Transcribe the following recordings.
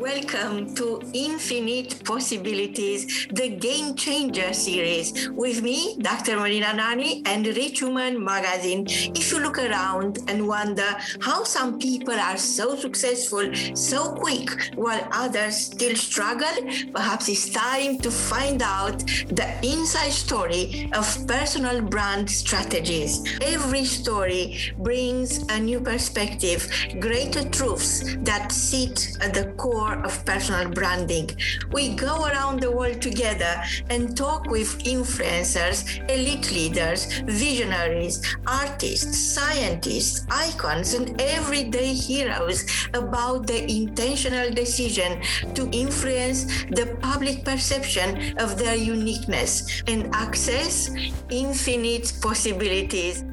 Welcome to Infinite Possibilities, the Game Changer series. With me, Dr. Marina Nani and Rich Woman Magazine. If you look around and wonder how some people are so successful so quick while others still struggle, perhaps it's time to find out the inside story of personal brand strategies. Every story brings a new perspective, greater truths that sit at the core of personal branding. We go around the world together and talk with influencers, elite leaders, visionaries, artists, scientists, icons, and everyday heroes about the intentional decision to influence the public perception of their uniqueness and access infinite possibilities.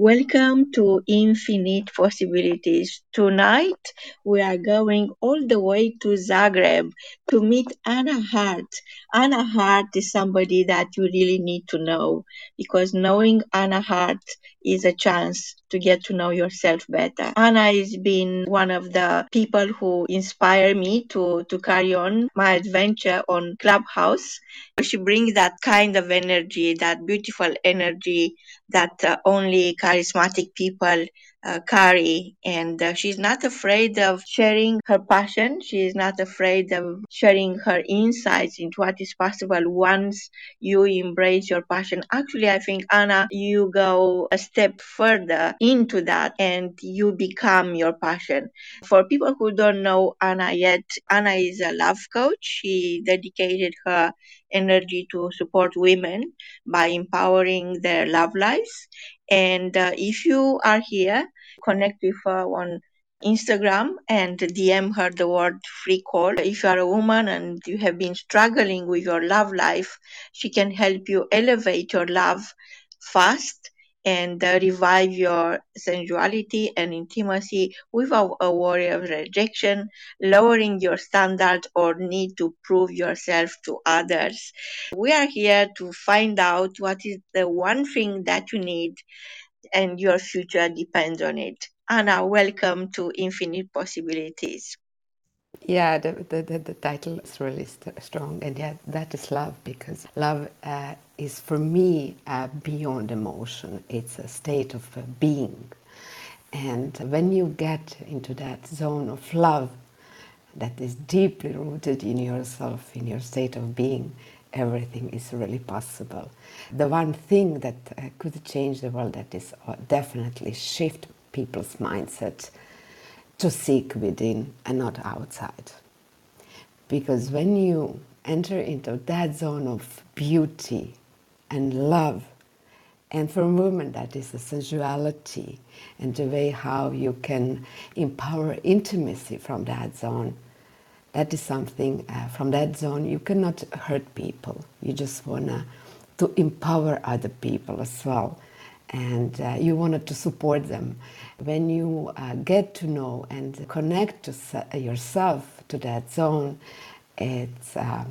Welcome to Infinite Possibilities. Tonight, we are going all the way to Zagreb to meet Anna Hart. Anna Hart is somebody that you really need to know because knowing Anna Hart is a chance to get to know yourself better. Anna has been one of the people who inspire me to, to carry on my adventure on Clubhouse. She brings that kind of energy, that beautiful energy that uh, only charismatic people uh, carry and uh, she's not afraid of sharing her passion. She is not afraid of sharing her insights into what is possible once you embrace your passion. Actually i think anna you go a step further into that and you become your passion. For people who don't know anna yet anna is a love coach. She dedicated her energy to support women by empowering their love lives and uh, if you are here, connect with her on Instagram and DM her the word free call. If you are a woman and you have been struggling with your love life, she can help you elevate your love fast and uh, revive your sensuality and intimacy without a worry of rejection, lowering your standard or need to prove yourself to others. We are here to find out what is the one thing that you need and your future depends on it. Anna, welcome to Infinite Possibilities. Yeah, the, the, the, the title is really st- strong, and yeah, that is love because love uh, is for me uh, beyond emotion. It's a state of uh, being, and when you get into that zone of love that is deeply rooted in yourself, in your state of being, everything is really possible. The one thing that uh, could change the world that is uh, definitely shift people's mindset to seek within and not outside. Because when you enter into that zone of beauty and love, and for women, that is the sensuality and the way how you can empower intimacy from that zone. That is something uh, from that zone you cannot hurt people. You just wanna to empower other people as well and uh, you wanted to support them. When you uh, get to know and connect to se- yourself to that zone, it's uh,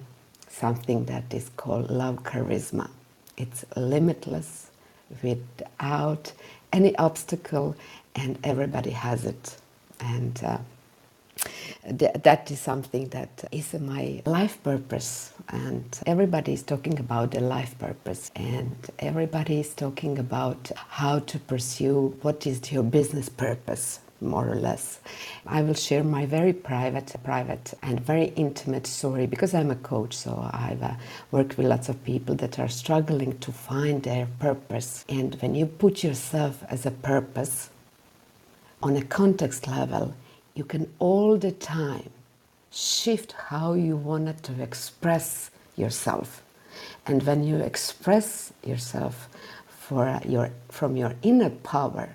something that is called love charisma. It's limitless, without any obstacle, and everybody has it. And uh, that is something that is my life purpose and everybody is talking about the life purpose and everybody is talking about how to pursue what is your business purpose more or less. I will share my very private, private and very intimate story because I'm a coach. So I've uh, worked with lots of people that are struggling to find their purpose. And when you put yourself as a purpose on a context level, you can all the time shift how you wanted to express yourself. And when you express yourself for your, from your inner power,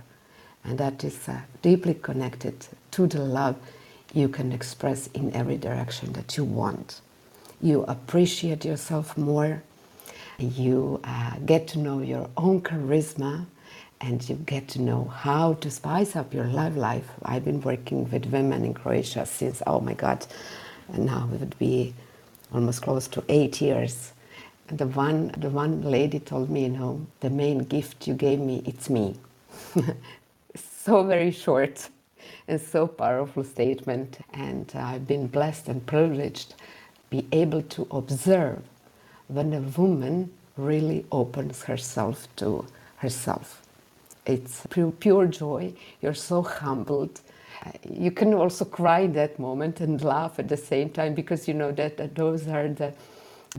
and that is uh, deeply connected to the love you can express in every direction that you want. You appreciate yourself more, you uh, get to know your own charisma, and you get to know how to spice up your love life. I've been working with women in Croatia since, oh my God, and now it would be almost close to eight years. And the one, the one lady told me, you know, the main gift you gave me, it's me. so very short. and so powerful statement. And I've been blessed and privileged to be able to observe when a woman really opens herself to herself. It's pure, joy. You're so humbled. You can also cry in that moment and laugh at the same time because you know that, that those are the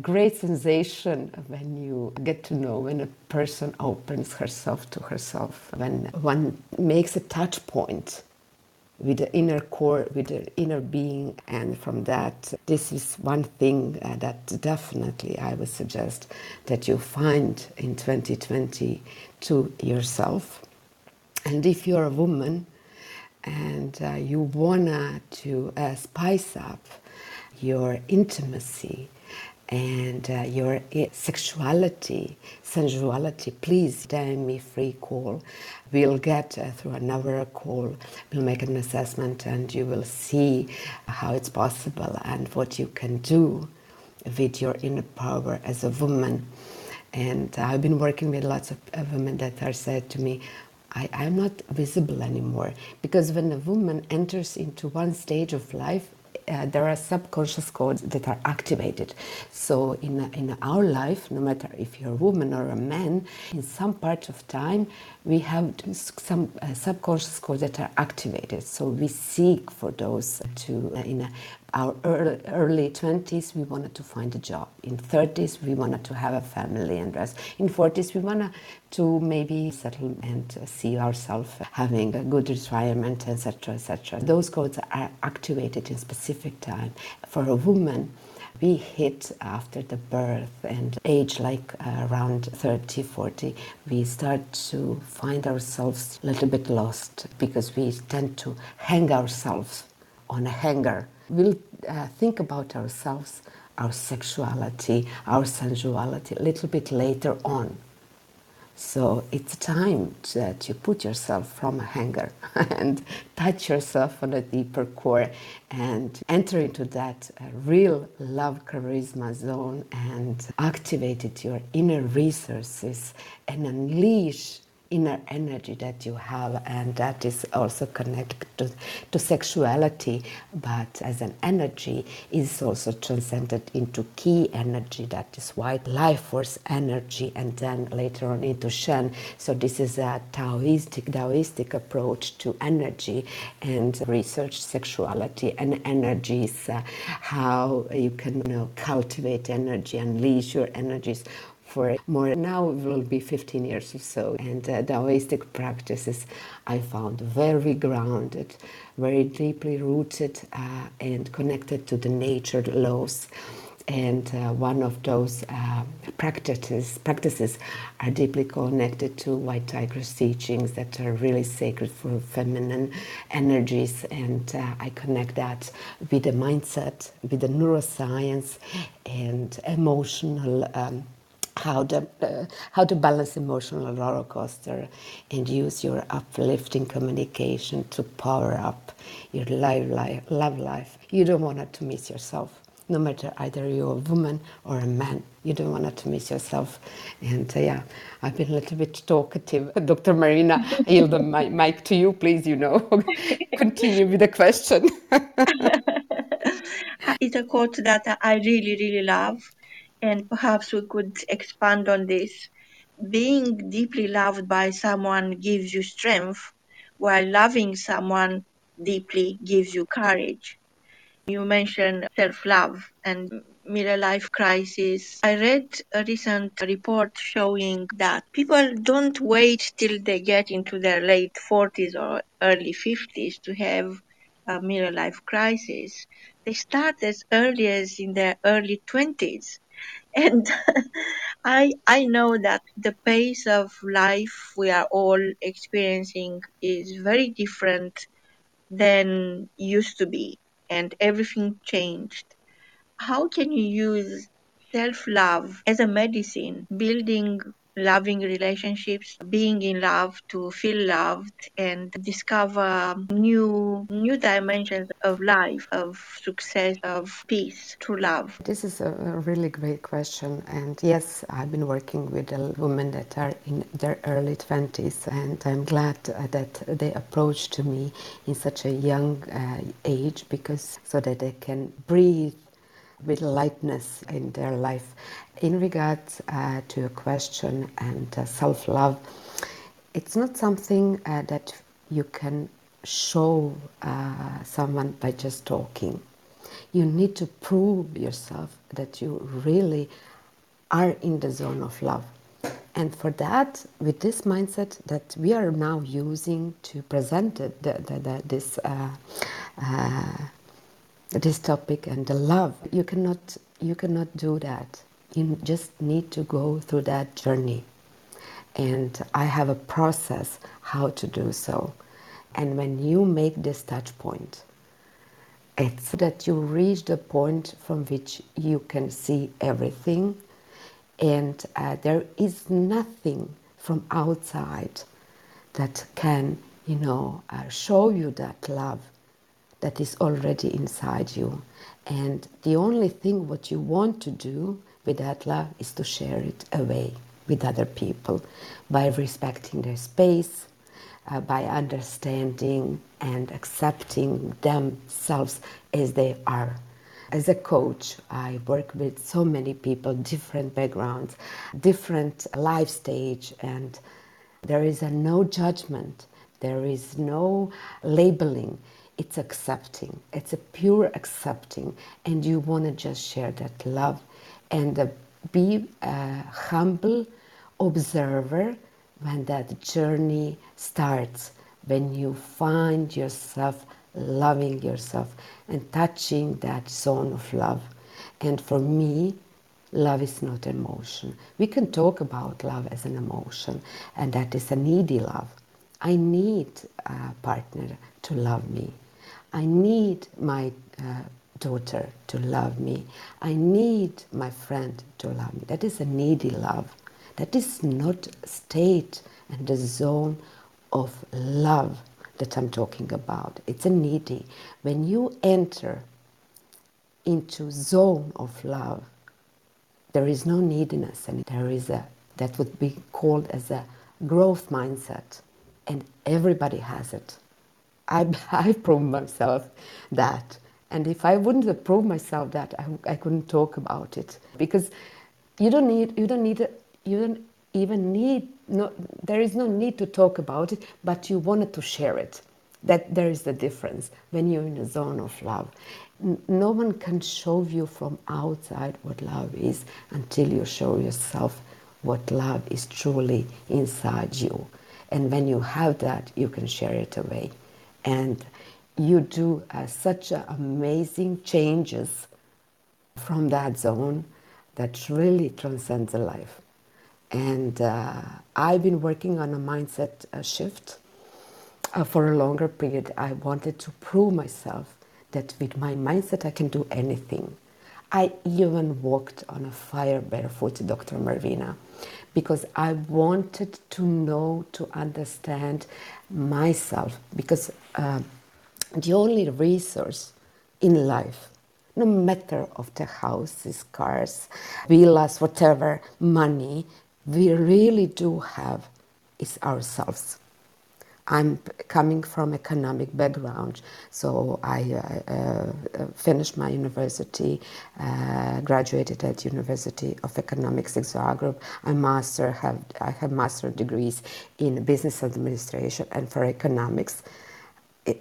great sensation when you get to know when a person opens herself to herself, when one makes a touch point with the inner core, with the inner being. And from that, this is one thing uh, that definitely I would suggest that you find in 2020 to yourself. And if you're a woman and uh, you wanna to uh, spice up your intimacy and uh, your sexuality, sensuality, please DM me free call. We'll get uh, through another call, we'll make an assessment and you will see how it's possible and what you can do with your inner power as a woman. And I've been working with lots of women that are said to me, I, am not visible anymore. Because when a woman enters into one stage of life, uh, there are subconscious codes that are activated. So in, in our life, no matter if you're a woman or a man, in some part of time, we have some uh, subconscious codes that are activated. So we seek for those to, uh, in a, our early, early 20s, we wanted to find a job. In 30s, we wanted to have a family and rest. In 40s, we wanted to maybe settle and see ourselves having a good retirement, etc., etc. Those codes are activated in specific time. For a woman, we hit after the birth and age like uh, around 30 40 we start to find ourselves a little bit lost because we tend to hang ourselves on a hanger we'll uh, think about ourselves our sexuality our sensuality a little bit later on. So it's time that you put yourself from a hanger and touch yourself on a deeper core and enter into that uh, real love charisma zone and activate your inner resources and unleash inner energy that you have, and that is also connected to, to sexuality, but as an energy is also transcended into ki energy, that is white life force energy, and then later on into Shen. So this is a Taoistic, Taoistic approach to energy and research sexuality and energies, uh, how you can you know, cultivate energy, unleash your energies for more. Now it will be 15 years or so. And uh, Taoistic practices I found very grounded, very deeply rooted uh, and connected to the nature laws. And uh, one of those uh, practices practices are deeply connected to White Tigress teachings that are really sacred for feminine energies. And uh, I connect that with the mindset, with the neuroscience, and emotional. Um, how to uh, how to balance emotional roller coaster and use your uplifting communication to power up your life, love life. You don't want to miss yourself, no matter either you're a woman or a man. You don't want to miss yourself. And uh, yeah, I've been a little bit talkative. Dr. Marina, I yield the mic to you, please. You know, continue with the question. it's a quote that I really, really love and perhaps we could expand on this. Being deeply loved by someone gives you strength, while loving someone deeply gives you courage. You mentioned self love and midlife life crisis. I read a recent report showing that people don't wait till they get into their late 40s or early 50s to have a midlife life crisis. They start as early as in their early 20s and I I know that the pace of life we are all experiencing is very different than used to be and everything changed. How can you use self love as a medicine, building loving relationships, being in love, to feel loved and discover new new dimensions of life, of success, of peace through love. This is a really great question. And yes, I've been working with women that are in their early 20s, and I'm glad that they approached me in such a young uh, age because so that they can breathe with lightness in their life. In regards uh, to your question and uh, self love, it's not something uh, that you can show uh, someone by just talking. You need to prove yourself that you really are in the zone of love. And for that, with this mindset that we are now using to present the, the, the, this uh, uh, this topic and the love. You cannot you cannot do that. You just need to go through that journey. And I have a process how to do so. And when you make this touch point, it's that you reach the point from which you can see everything, and uh, there is nothing from outside that can, you know, uh, show you that love that is already inside you. And the only thing what you want to do with that love is to share it away with other people by respecting their space, uh, by understanding and accepting themselves as they are. As a coach, I work with so many people, different backgrounds, different life stage, and there is a no judgment, there is no labeling it's accepting. It's a pure accepting, and you want to just share that love and uh, be a humble observer when that journey starts, when you find yourself loving yourself and touching that zone of love. And for me, love is not emotion. We can talk about love as an emotion, and that is a needy love. I need a partner to love me. I need my uh, daughter to love me. I need my friend to love me. That is a needy love. That is not state and the zone of love that I'm talking about. It's a needy. When you enter into zone of love, there is no neediness and there is a that would be called as a growth mindset and everybody has it I, I proved myself that. And if I wouldn't have proved myself that, I, I couldn't talk about it because you don't need, you don't need, you don't even need, no, there is no need to talk about it, but you wanted to share it. That there is the difference when you're in a zone of love. No one can show you from outside what love is until you show yourself what love is truly inside you. And when you have that, you can share it away and you do uh, such amazing changes from that zone that really transcends the life. And uh, I've been working on a mindset uh, shift uh, for a longer period. I wanted to prove myself that with my mindset I can do anything. I even walked on a fire barefoot, Dr. Marina, because I wanted to know, to understand myself, because uh, the only resource in life, no matter of the houses, cars, villas, whatever, money, we really do have is ourselves. I'm coming from economic background, so I uh, uh, finished my university, uh, graduated at University of Economics in Zagreb. I master have I have master degrees in business administration and for economics.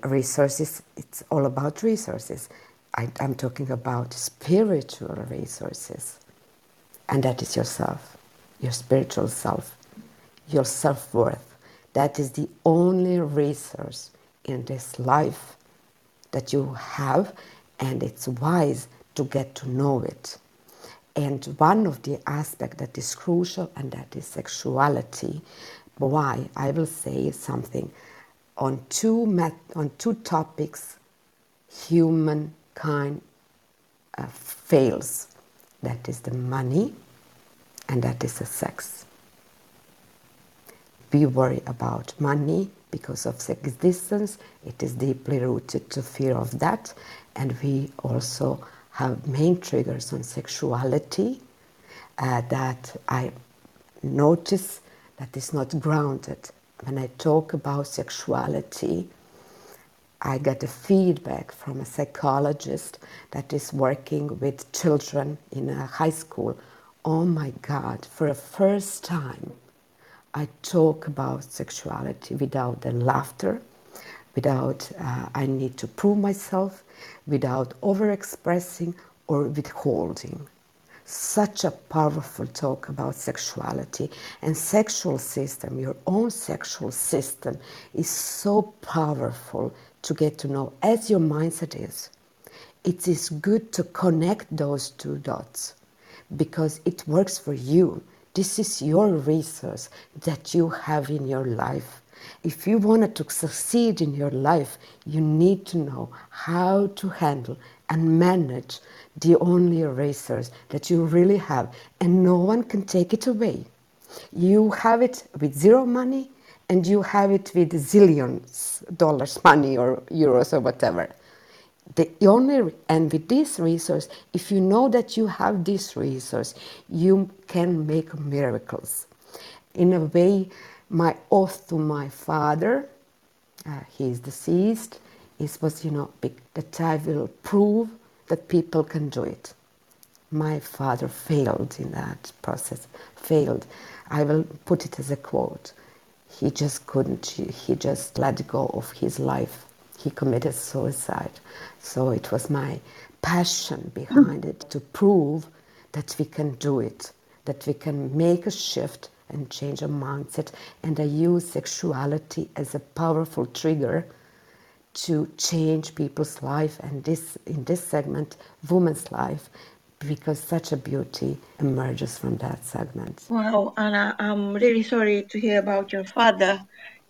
Resources, it's all about resources. I, I'm talking about spiritual resources, and that is yourself, your spiritual self, your self worth that is the only resource in this life that you have, and it's wise to get to know it. And one of the aspects that is crucial, and that is sexuality. Why? I will say something on two, on two topics humankind uh, fails. That is the money, and that is the sex. we worry about money because of sex distance. It is deeply rooted to fear of that. And we also have main triggers on sexuality uh, that I notice that is not grounded. When I talk about sexuality, I get a feedback from a psychologist that is working with children in a high school. Oh my God, for the first time, I talk about sexuality without the laughter, without uh, I need to prove myself, without overexpressing or withholding. Such a powerful talk about sexuality and sexual system, your own sexual system is so powerful to get to know as your mindset is. It is good to connect those two dots because it works for you this is your resource that you have in your life. If you wanted to succeed in your life, you need to know how to handle and manage the only resource that you really have, and no one can take it away. You have it with zero money, and you have it with zillions dollars money or euros or whatever. The only and with this resource if you know that you have this resource you can make miracles. In a way my oath to my father uh, he is deceased it was you know that i will prove that people can do it my father failed in that process failed i will put it as a quote he just couldn't he just let go of his life he committed suicide. So it was my passion behind it to prove that we can do it, that we can make a shift and change a mindset. And I use sexuality as a powerful trigger to change people's life and this in this segment women's life because such a beauty emerges from that segment. Wow, Anna, I'm really sorry to hear about your father.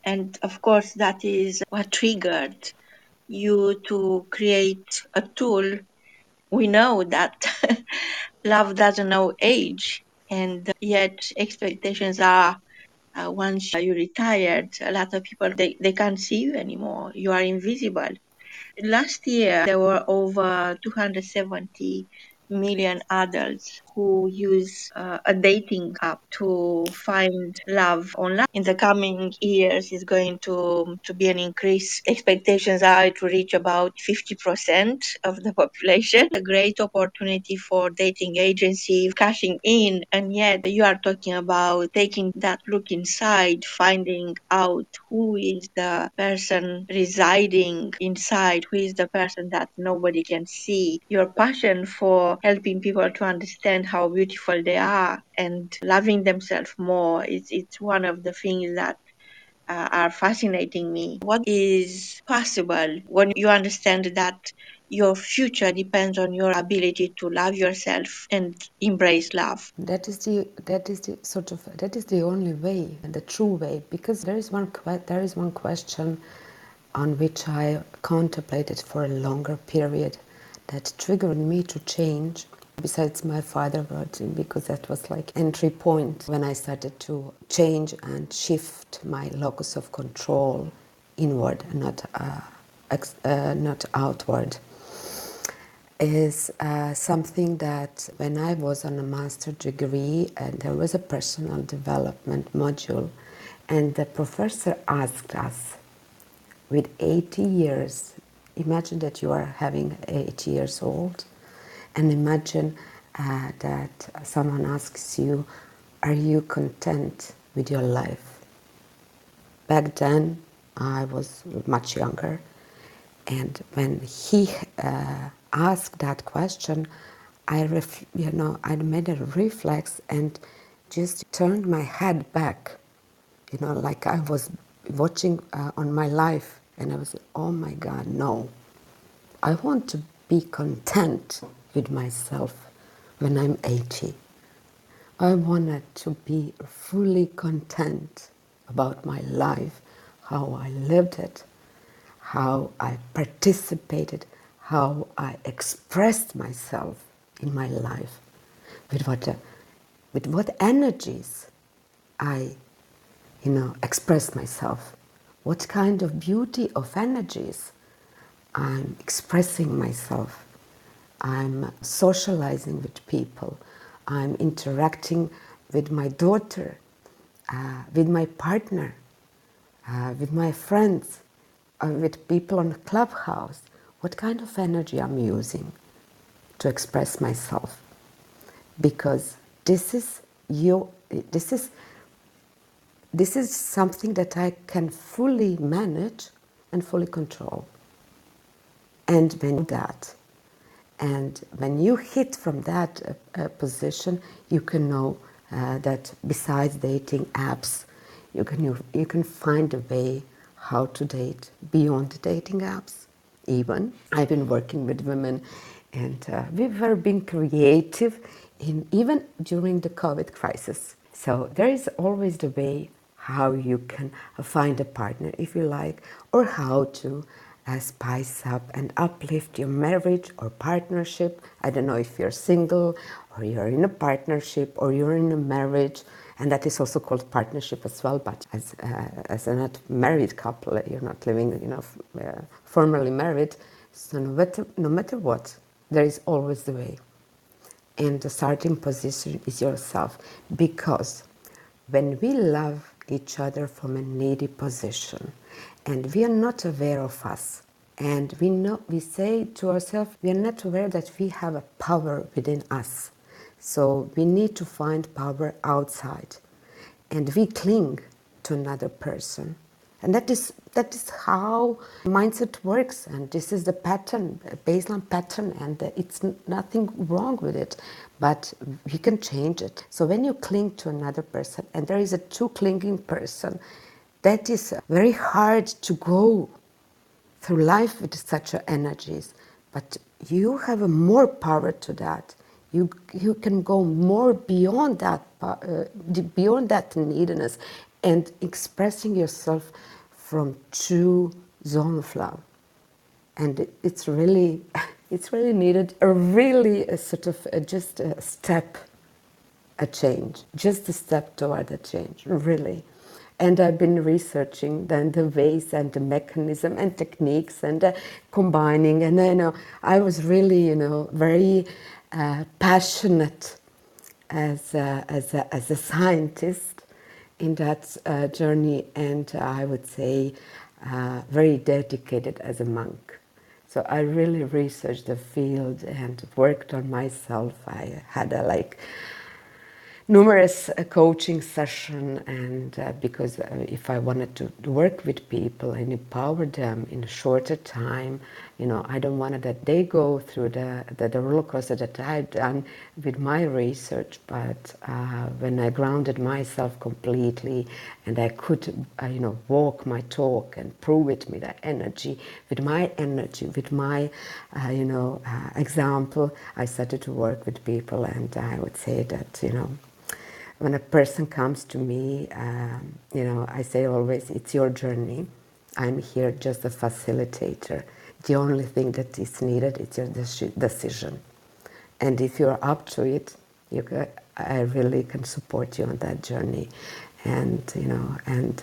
And of course, that is what triggered you to create a tool. We know that love doesn't know age, and yet expectations are uh, once you retired, a lot of people they, they can't see you anymore. You are invisible. Last year there were over 270 million adults who use uh, a dating app to find love online. In the coming years, is going to to be an increase. Expectations are to reach about 50% of the population. A great opportunity for dating agency cashing in, and yet you are talking about taking that look inside, finding out who is the person residing inside, who is the person that nobody can see. Your passion for helping people to understand how beautiful they are and loving themselves more is it's one of the things that uh, are fascinating me. What is possible when you understand that your future depends on your ability to love yourself and embrace love. That is the that is the sort of that is the only way, the true way, because there is one there is one question on which I contemplated for a longer period that triggered me to change besides my father because that was like entry point when I started to change and shift my locus of control inward not uh, ex- uh, not outward. Is uh, something that when I was on a master degree and there was a personal development module and the professor asked us with 80 years imagine that you are having 80 years old and imagine uh, that someone asks you, Are you content with your life? Back then, I was much younger, and when he uh, asked that question, I, ref- you know, I made a reflex and just turned my head back, you know, like I was watching uh, on my life, and I was, oh my God, no. I want to be content with myself when I'm 80. I wanted to be fully content about my life, how I lived it, how I participated, how I expressed myself in my life, with what, uh, with what energies I you know, express myself? What kind of beauty of energies I'm expressing myself? I'm socializing with people. I'm interacting with my daughter, uh, with my partner, uh, with my friends, uh, with people on the clubhouse. What kind of energy I'm using to express myself? Because this is you. This is this is something that I can fully manage and fully control. And when that, and when you hit from that uh, uh, position, you can know uh, that besides dating apps, you can you, you can find a way how to date beyond dating apps. Even I've been working with women, and uh, we were being creative, in even during the COVID crisis. So there is always the way how you can find a partner if you like, or how to uh, spice up and uplift your marriage or partnership. I don't know if you're single or you're in a partnership or you're in a marriage, and that is also called partnership as well. But as uh, as a not married couple, you're not living, you know, uh, formally married. So no matter no matter what, there is always the way, and the starting position is yourself because when we love each other from a needy position and we are not aware of us. And we know we say to ourselves we are not aware that we have a power within us. So we need to find power outside. And we cling to another person. And that is that is how mindset works. And this is the pattern baseline pattern. And it's nothing wrong with it. But we can change it. So when you cling to another person and there is a too clinging person that is very hard to go through life with such energies but you have more power to that you you can go more beyond that uh, beyond that neediness and expressing yourself from true zone of love. And it's really, it's really needed a really a sort of a, just a step, a change, just a step toward a change, really. And I've been researching then the ways and the mechanism and techniques and uh, combining. And you know, I was really, you know, very uh, passionate as a, as a, as a scientist in that uh, journey, and I would say uh, very dedicated as a monk. So I really researched the field and worked on myself. I had a like numerous uh, coaching session and uh, because uh, if i wanted to work with people and empower them in a shorter time. You know i don't want that they go through the, the, the roller coaster that i've done with my research but uh, when i grounded myself completely and i could uh, you know walk my talk and prove it with that energy with my energy with my uh, you know example i started to work with people and i would say that you know when a person comes to me, um, you know, I say always, it's your journey. I'm here just a facilitator. The only thing that is needed is your decision. And if you're up to it, you can, I really can support you on that journey. And, you know, and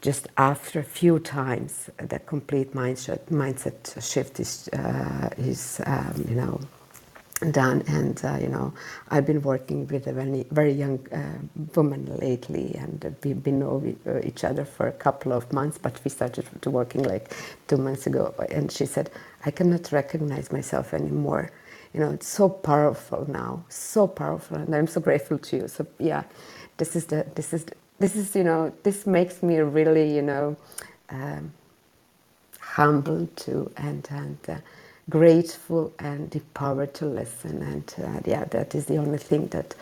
just after a few times, the complete mindset, mindset shift is, uh, is um, you know, done. And uh, you know i've been working with a very, very young uh, woman lately and we've been know each other for a couple of months but we started to working like two months ago. And she said i cannot recognize myself anymore. You know it's so powerful now so powerful and i'm so grateful to you. So yeah this is the this is this is you know this makes me really you know um, humble too and and uh, grateful and power to listen. And uh, yeah, that is the only thing that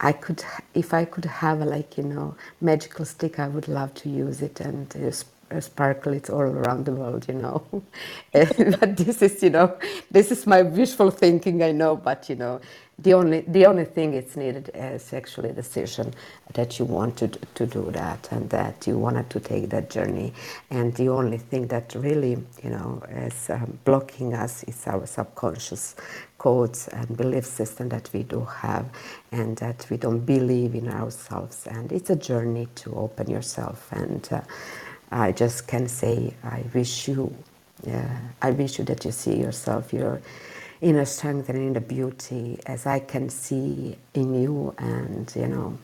I could, if I could have a, like, you know, magical stick, I would love to use it and uh, sparkle it all around the world, you know. but this is, you know, this is my wishful thinking, I know, but, you know, the only the only thing it's needed is actually a decision that you wanted to, do that and that you wanted to take that journey. And the only thing that really you know is um, blocking us is our subconscious codes and belief system that we do have and that we don't believe in ourselves. And it's a journey to open yourself. And uh, i just can say i wish you uh, i wish you that you see yourself your inner strength and inner beauty as I can see in you, and you know,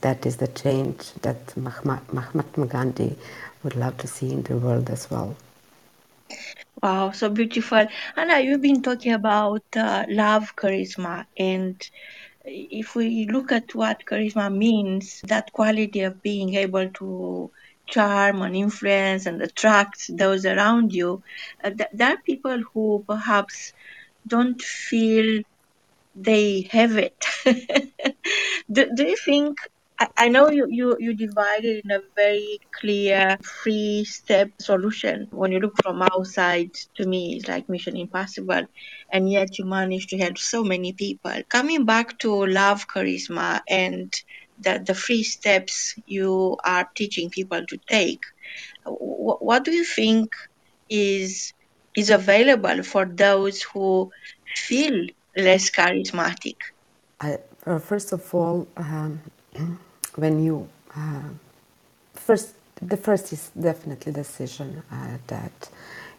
that is the change that Mahatma Gandhi would love to see in the world as well. Wow, so beautiful. Anna, you've been talking about uh, love charisma, and if we look at what charisma means, that quality of being able to charm and influence and attract those around you, uh, th- there are people who perhaps don't feel they have it. do, do you think? I, I know you, you, you divided in a very clear three step solution. When you look from outside, to me, it's like Mission Impossible. And yet you manage to help so many people. Coming back to love charisma and the, the three steps you are teaching people to take, what do you think is is available for those who feel less charismatic? I, uh, first of all, um, when you uh, first, the first is definitely decision uh, that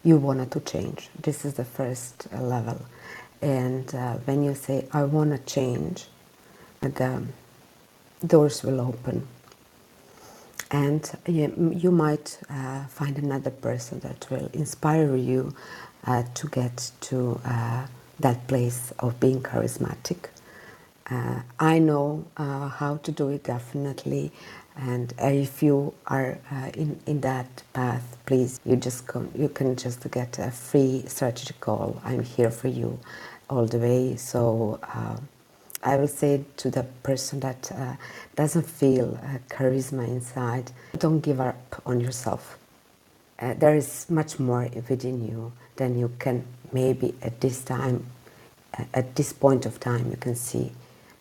you wanted to change. This is the first level, and uh, when you say I want to change, the doors will open, and you, you might uh, find another person that will inspire you uh, to get to that place of being charismatic. Uh, I know uh, how to do it definitely, and if you are uh, in in that path, please you just come, you can just get a free strategy call. I'm here for you all the way. So uh, I will say to the person that uh, doesn't feel charisma inside, don't give up on yourself. Uh, there is much more within you than you can maybe at this time, at this point of time, you can see.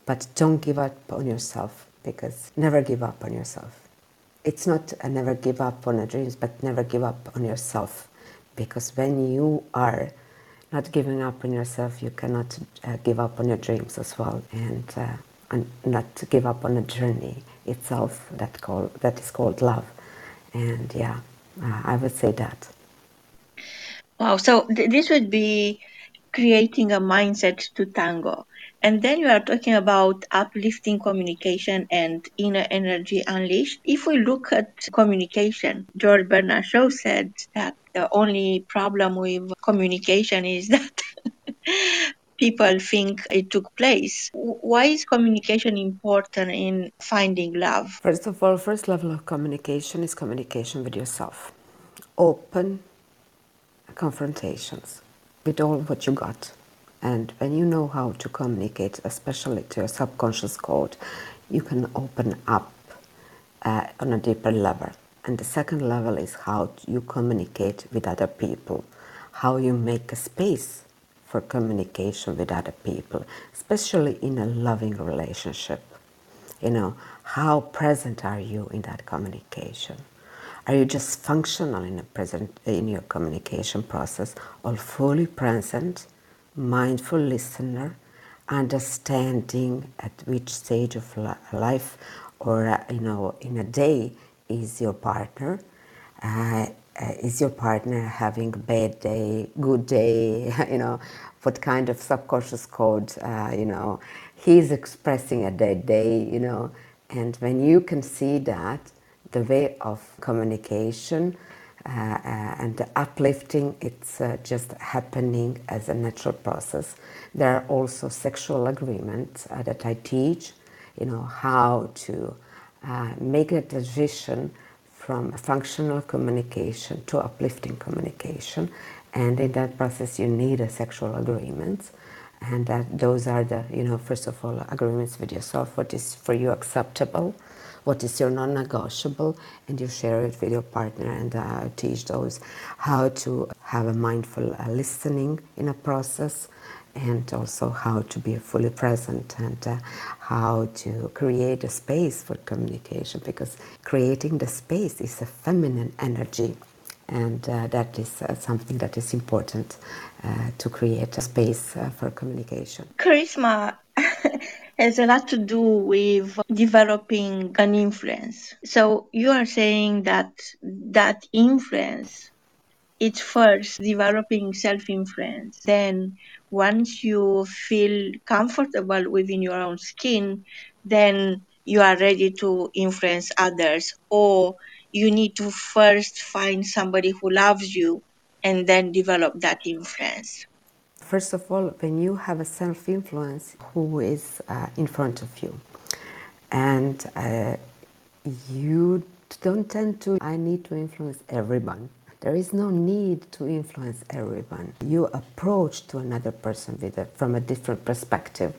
But don't give up on yourself because never give up on yourself. It's not a never give up on your dreams, but never give up on yourself. Because when you are not giving up on yourself, you cannot uh, give up on your dreams as well, and, uh, and not give up on the journey itself that call that is called love. And yeah, uh, I would say that. Wow. So th- this would be creating a mindset to tango. And then you are talking about uplifting communication and inner energy unleashed. If we look at communication, George Bernard Shaw said that the only problem with communication is that people think it took place. Why is communication important in finding love? First of all, first level of communication is communication with yourself. Open confrontations with all what you got. And when you know how to communicate, especially to your subconscious code, you can open up uh, on a deeper level. And the second level is how you communicate with other people, how you make a space for communication with other people, especially in a loving relationship. You know, how present are you in that communication? Are you just functional in, present, in your communication process or fully present, mindful listener, understanding at which stage of life or uh, you know in a day is your partner? Uh, uh, is your partner having a bad day, good day? you know, what kind of subconscious code, uh, you know, he's expressing a that day, you know. And when you can see that, the way of communication uh, uh, and uplifting, it's uh, just happening as a natural process. There are also sexual agreements uh, that I teach, you know, how to uh, make a transition from functional communication to uplifting communication. And in that process, you need a sexual agreement. And that those are the, you know, first of all, agreements with yourself, what is for you acceptable, what is your non-negotiable and you share it with your partner and uh, teach those how to have a mindful uh, listening in a process and also how to be fully present and uh, how to create a space for communication because creating the space is a feminine energy and uh, that is uh, something that is important uh, to create a space uh, for communication. Charisma has a lot to do with developing an influence. So you are saying that that influence it's first developing self-influence. Then once you feel comfortable within your own skin, then you are ready to influence others or you need to first find somebody who loves you and then develop that influence. First of all, when you have a self influence, who is uh, in front of you? And uh, you don't tend to, I need to influence everyone. There is no need to influence everyone. You approach to another person with a, from a different perspective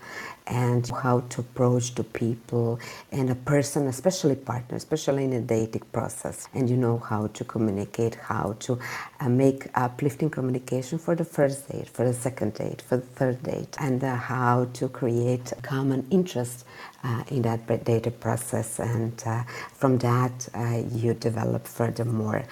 and how to approach to people and a person, especially partner, especially in a dating process. And you know how to communicate, how to uh, make uplifting communication for the first date, for the second date, for the third date, and uh, how to create common interest in that data process. And uh, from that, uh, you develop furthermore.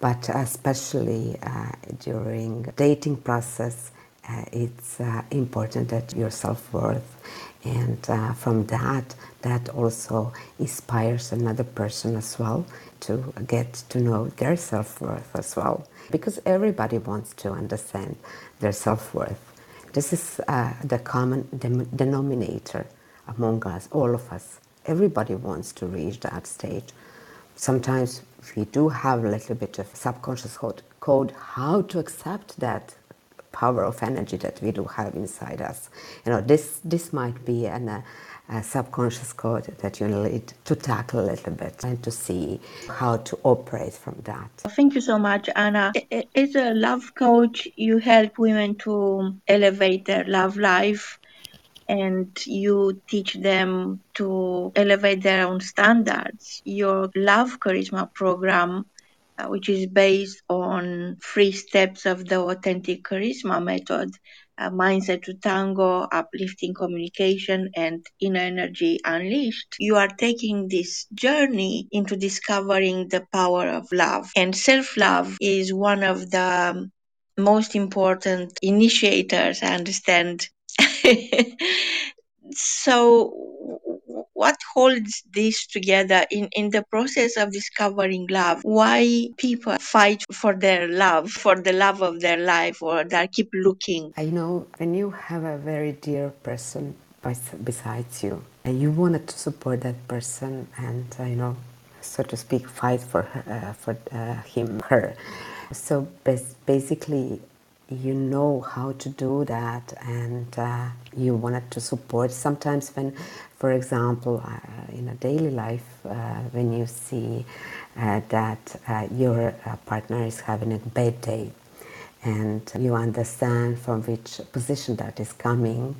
But especially uh, during dating process, uh, it's uh, important that your self-worth and uh, from that that also inspires another person as well to get to know their self-worth as well because everybody wants to understand their self-worth this is uh, the common dem- denominator among us all of us everybody wants to reach that stage sometimes we do have a little bit of subconscious code, how to accept that power of energy that we do have inside us. You know, this this might be an, uh, a subconscious code that you need to tackle a little bit and to see how to operate from that. Thank you so much, Anna. As a love coach, you help women to elevate their love life and you teach them to elevate their own standards. Your Love Charisma program uh, which is based on three steps of the authentic charisma method uh, mindset to tango, uplifting communication, and inner energy unleashed. You are taking this journey into discovering the power of love. And self love is one of the most important initiators, I understand. So what holds this together in, in the process of discovering love? Why people fight for their love, for the love of their life, or they keep looking? I know when you have a very dear person besides you, and you wanted to support that person, and you know, so to speak, fight for her, uh, for uh, him, her. So basically, you know how to do that and uh, you wanted to support. Sometimes when for example uh, in a daily life uh, when you see uh, that uh, your uh, partner is having a bad day and you understand from which position that is coming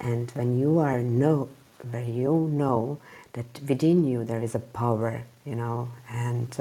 and when you are know where you know that within you there is a power you know and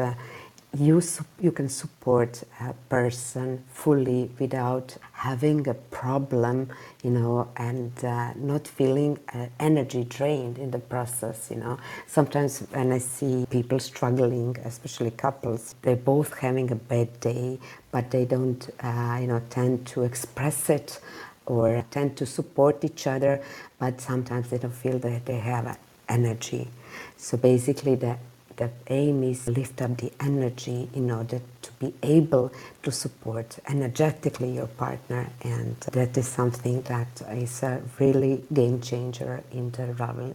you, you can support a person fully without having a problem, you know, and uh, not feeling uh, energy drained in the process, you know. Sometimes when I see people struggling, especially couples, they're both having a bad day, but they don't, uh, you know, tend to express it or tend to support each other, but sometimes they don't feel that they have energy. So basically, the the aim is to lift up the energy in order to be able to support energetically your partner and that is something that is a really game changer in the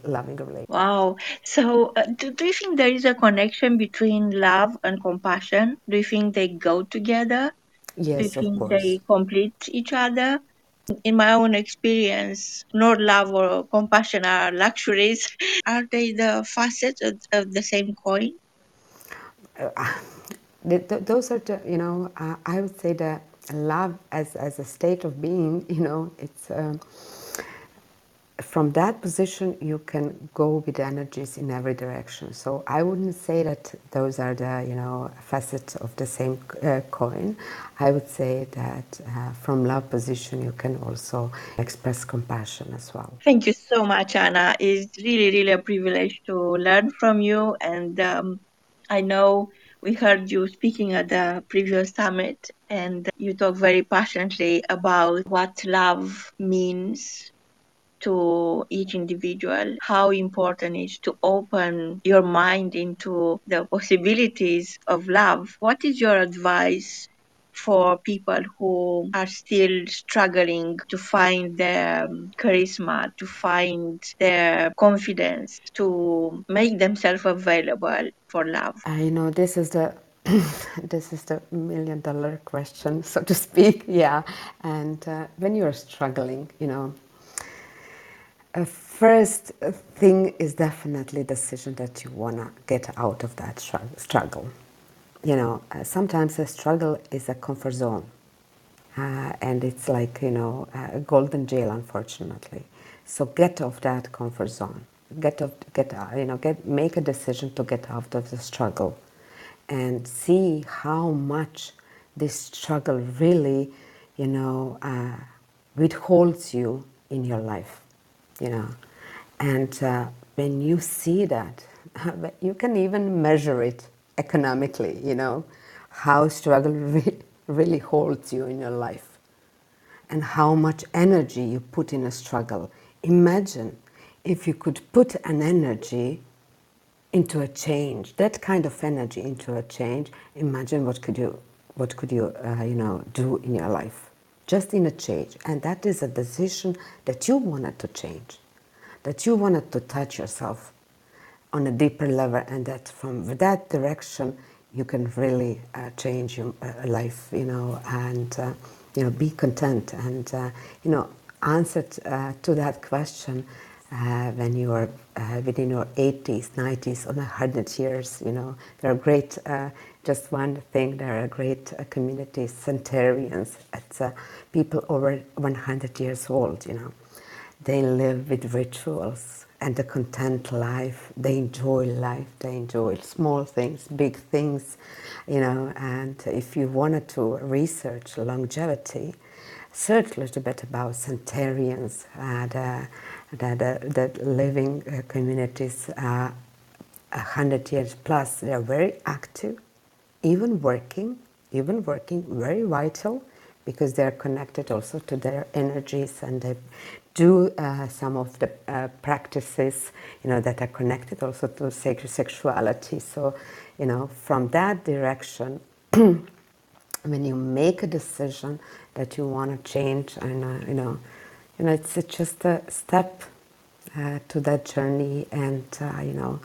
loving relationship. Wow. So uh, do, do you think there is a connection between love and compassion? Do you think they go together? Yes, do you think of course. they complete each other? In my own experience, nor love or compassion are luxuries. Are they the facets of, of the same coin? Uh, those are, the, you know, uh, I would say that love as, as a state of being, you know, it's. Um, from that position, you can go with energies in every direction. So I wouldn't say that those are the you know facets of the same uh, coin. I would say that uh, from love position, you can also express compassion as well. Thank you so much, Anna. It's really, really a privilege to learn from you. And um, I know we heard you speaking at the previous summit, and you talk very passionately about what love means to each individual, how important it is to open your mind into the possibilities of love. What is your advice for people who are still struggling to find their charisma, to find their confidence, to make themselves available for love? I know this is the this is the million dollar question, so to speak. Yeah, and uh, when you're struggling, you know, uh, first thing is definitely decision that you want to get out of that struggle. You know, uh, sometimes a struggle is a comfort zone. Uh, and it's like, you know, a golden jail, unfortunately. So get off that comfort zone. Get off, get, uh, you know, get, make a decision to get out of the struggle and see how much this struggle really, you know, uh, withholds you in your life you know. And uh, when you see that, you can even measure it economically, you know, how struggle re- really holds you in your life and how much energy you put in a struggle. Imagine if you could put an energy into a change, that kind of energy into a change, imagine what could you, what could you, uh, you know, do in your life just in a change. And that is a decision that you wanted to change, that you wanted to touch yourself on a deeper level, and that from that direction you can really uh, change your uh, life, you know, and uh, you know be content and uh, you know answer uh, to that question uh, when you are within your 80s, 90s, or 100 years. You know, there are great just one thing, there are great uh, communities, centenarians, it's uh, people over 100 years old, you know. They live with rituals and a content life. They enjoy life. They enjoy small things, big things, you know. And if you wanted to research longevity, search a little bit about centenarians, uh, the, the, the, living uh, communities, uh, 100 years plus. They're very active even working, even working, very vital because they're connected also to their energies and they do uh, some of the uh, practices, you know, that are connected also to sacred sexuality. So, you know, from that direction, when you make a decision that you want to change, and uh, you know, you know, it's, just a step uh, to that journey, and uh, you know,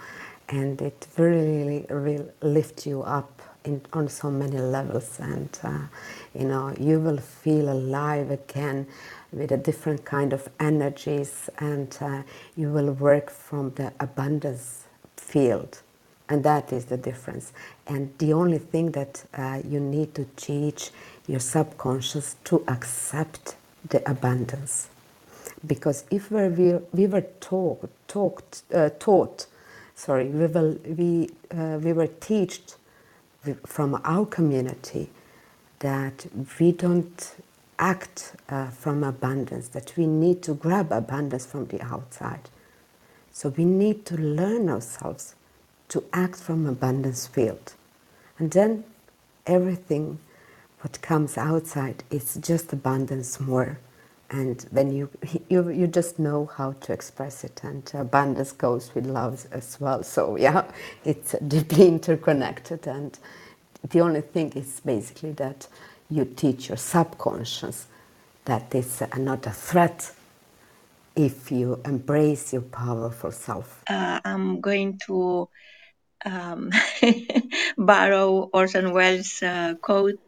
and it really, really lift you up in, on so many levels and uh, you know you will feel alive again with a different kind of energies and uh, you will work from the abundance field. And that is the difference. And the only thing that uh, you need to teach your subconscious to accept the abundance. Because if we, we, we were taught, taught, uh, taught sorry we, will, we, uh, we were taught from our community that we don't act uh, from abundance, that we need to grab abundance from the outside. So we need to learn ourselves to act from abundance field. And then everything what comes outside is just abundance more. And then you, you, you just know how to express it. And abundance goes with love as well. So yeah, it's deeply interconnected. And the only thing is basically that you teach your subconscious that it's not a threat if you embrace your powerful self. Uh, I'm going to um, borrow Orson Welles' uh, quote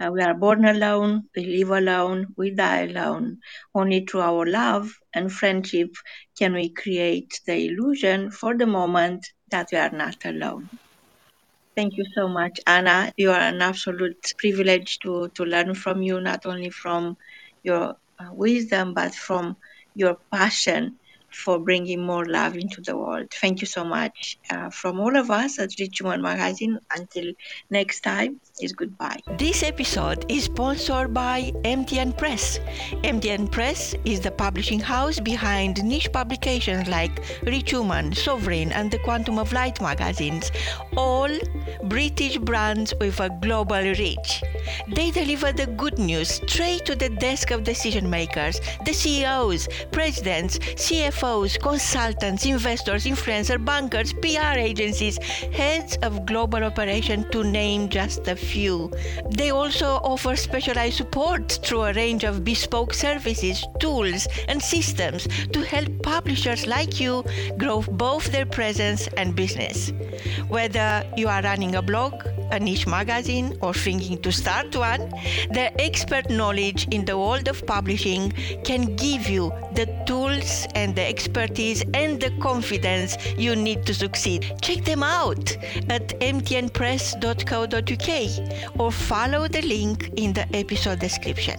uh, We are born alone, we live alone, we die alone. Only through our love and friendship can we create the illusion for the moment that we are not alone. Thank you so much, Anna. You are an absolute privilege to, to learn from you, not only from your uh, wisdom, but from your passion for bringing more love into the world. Thank you so much uh, from all of us at Rich Human Magazine. Until next time, is goodbye. This episode is sponsored by MTN Press. MTN Press is the publishing house behind niche publications like Rich Human, Sovereign, and the Quantum of Light magazines, all British brands with a global reach. They deliver the good news straight to the desk of decision makers, the CEOs, presidents, CFOs, consultants, investors, influencers, bankers, PR agencies, heads of global operation to name just a few. They also offer specialized support through a range of bespoke services, tools, and systems to help publishers like you grow both their presence and business. Whether you are running a blog, a niche magazine, or thinking to start one, their expert knowledge in the world of publishing can give you the tools and the expertise and the confidence you need to succeed. Check them out at mtnpress.co.uk or follow the link in the episode description.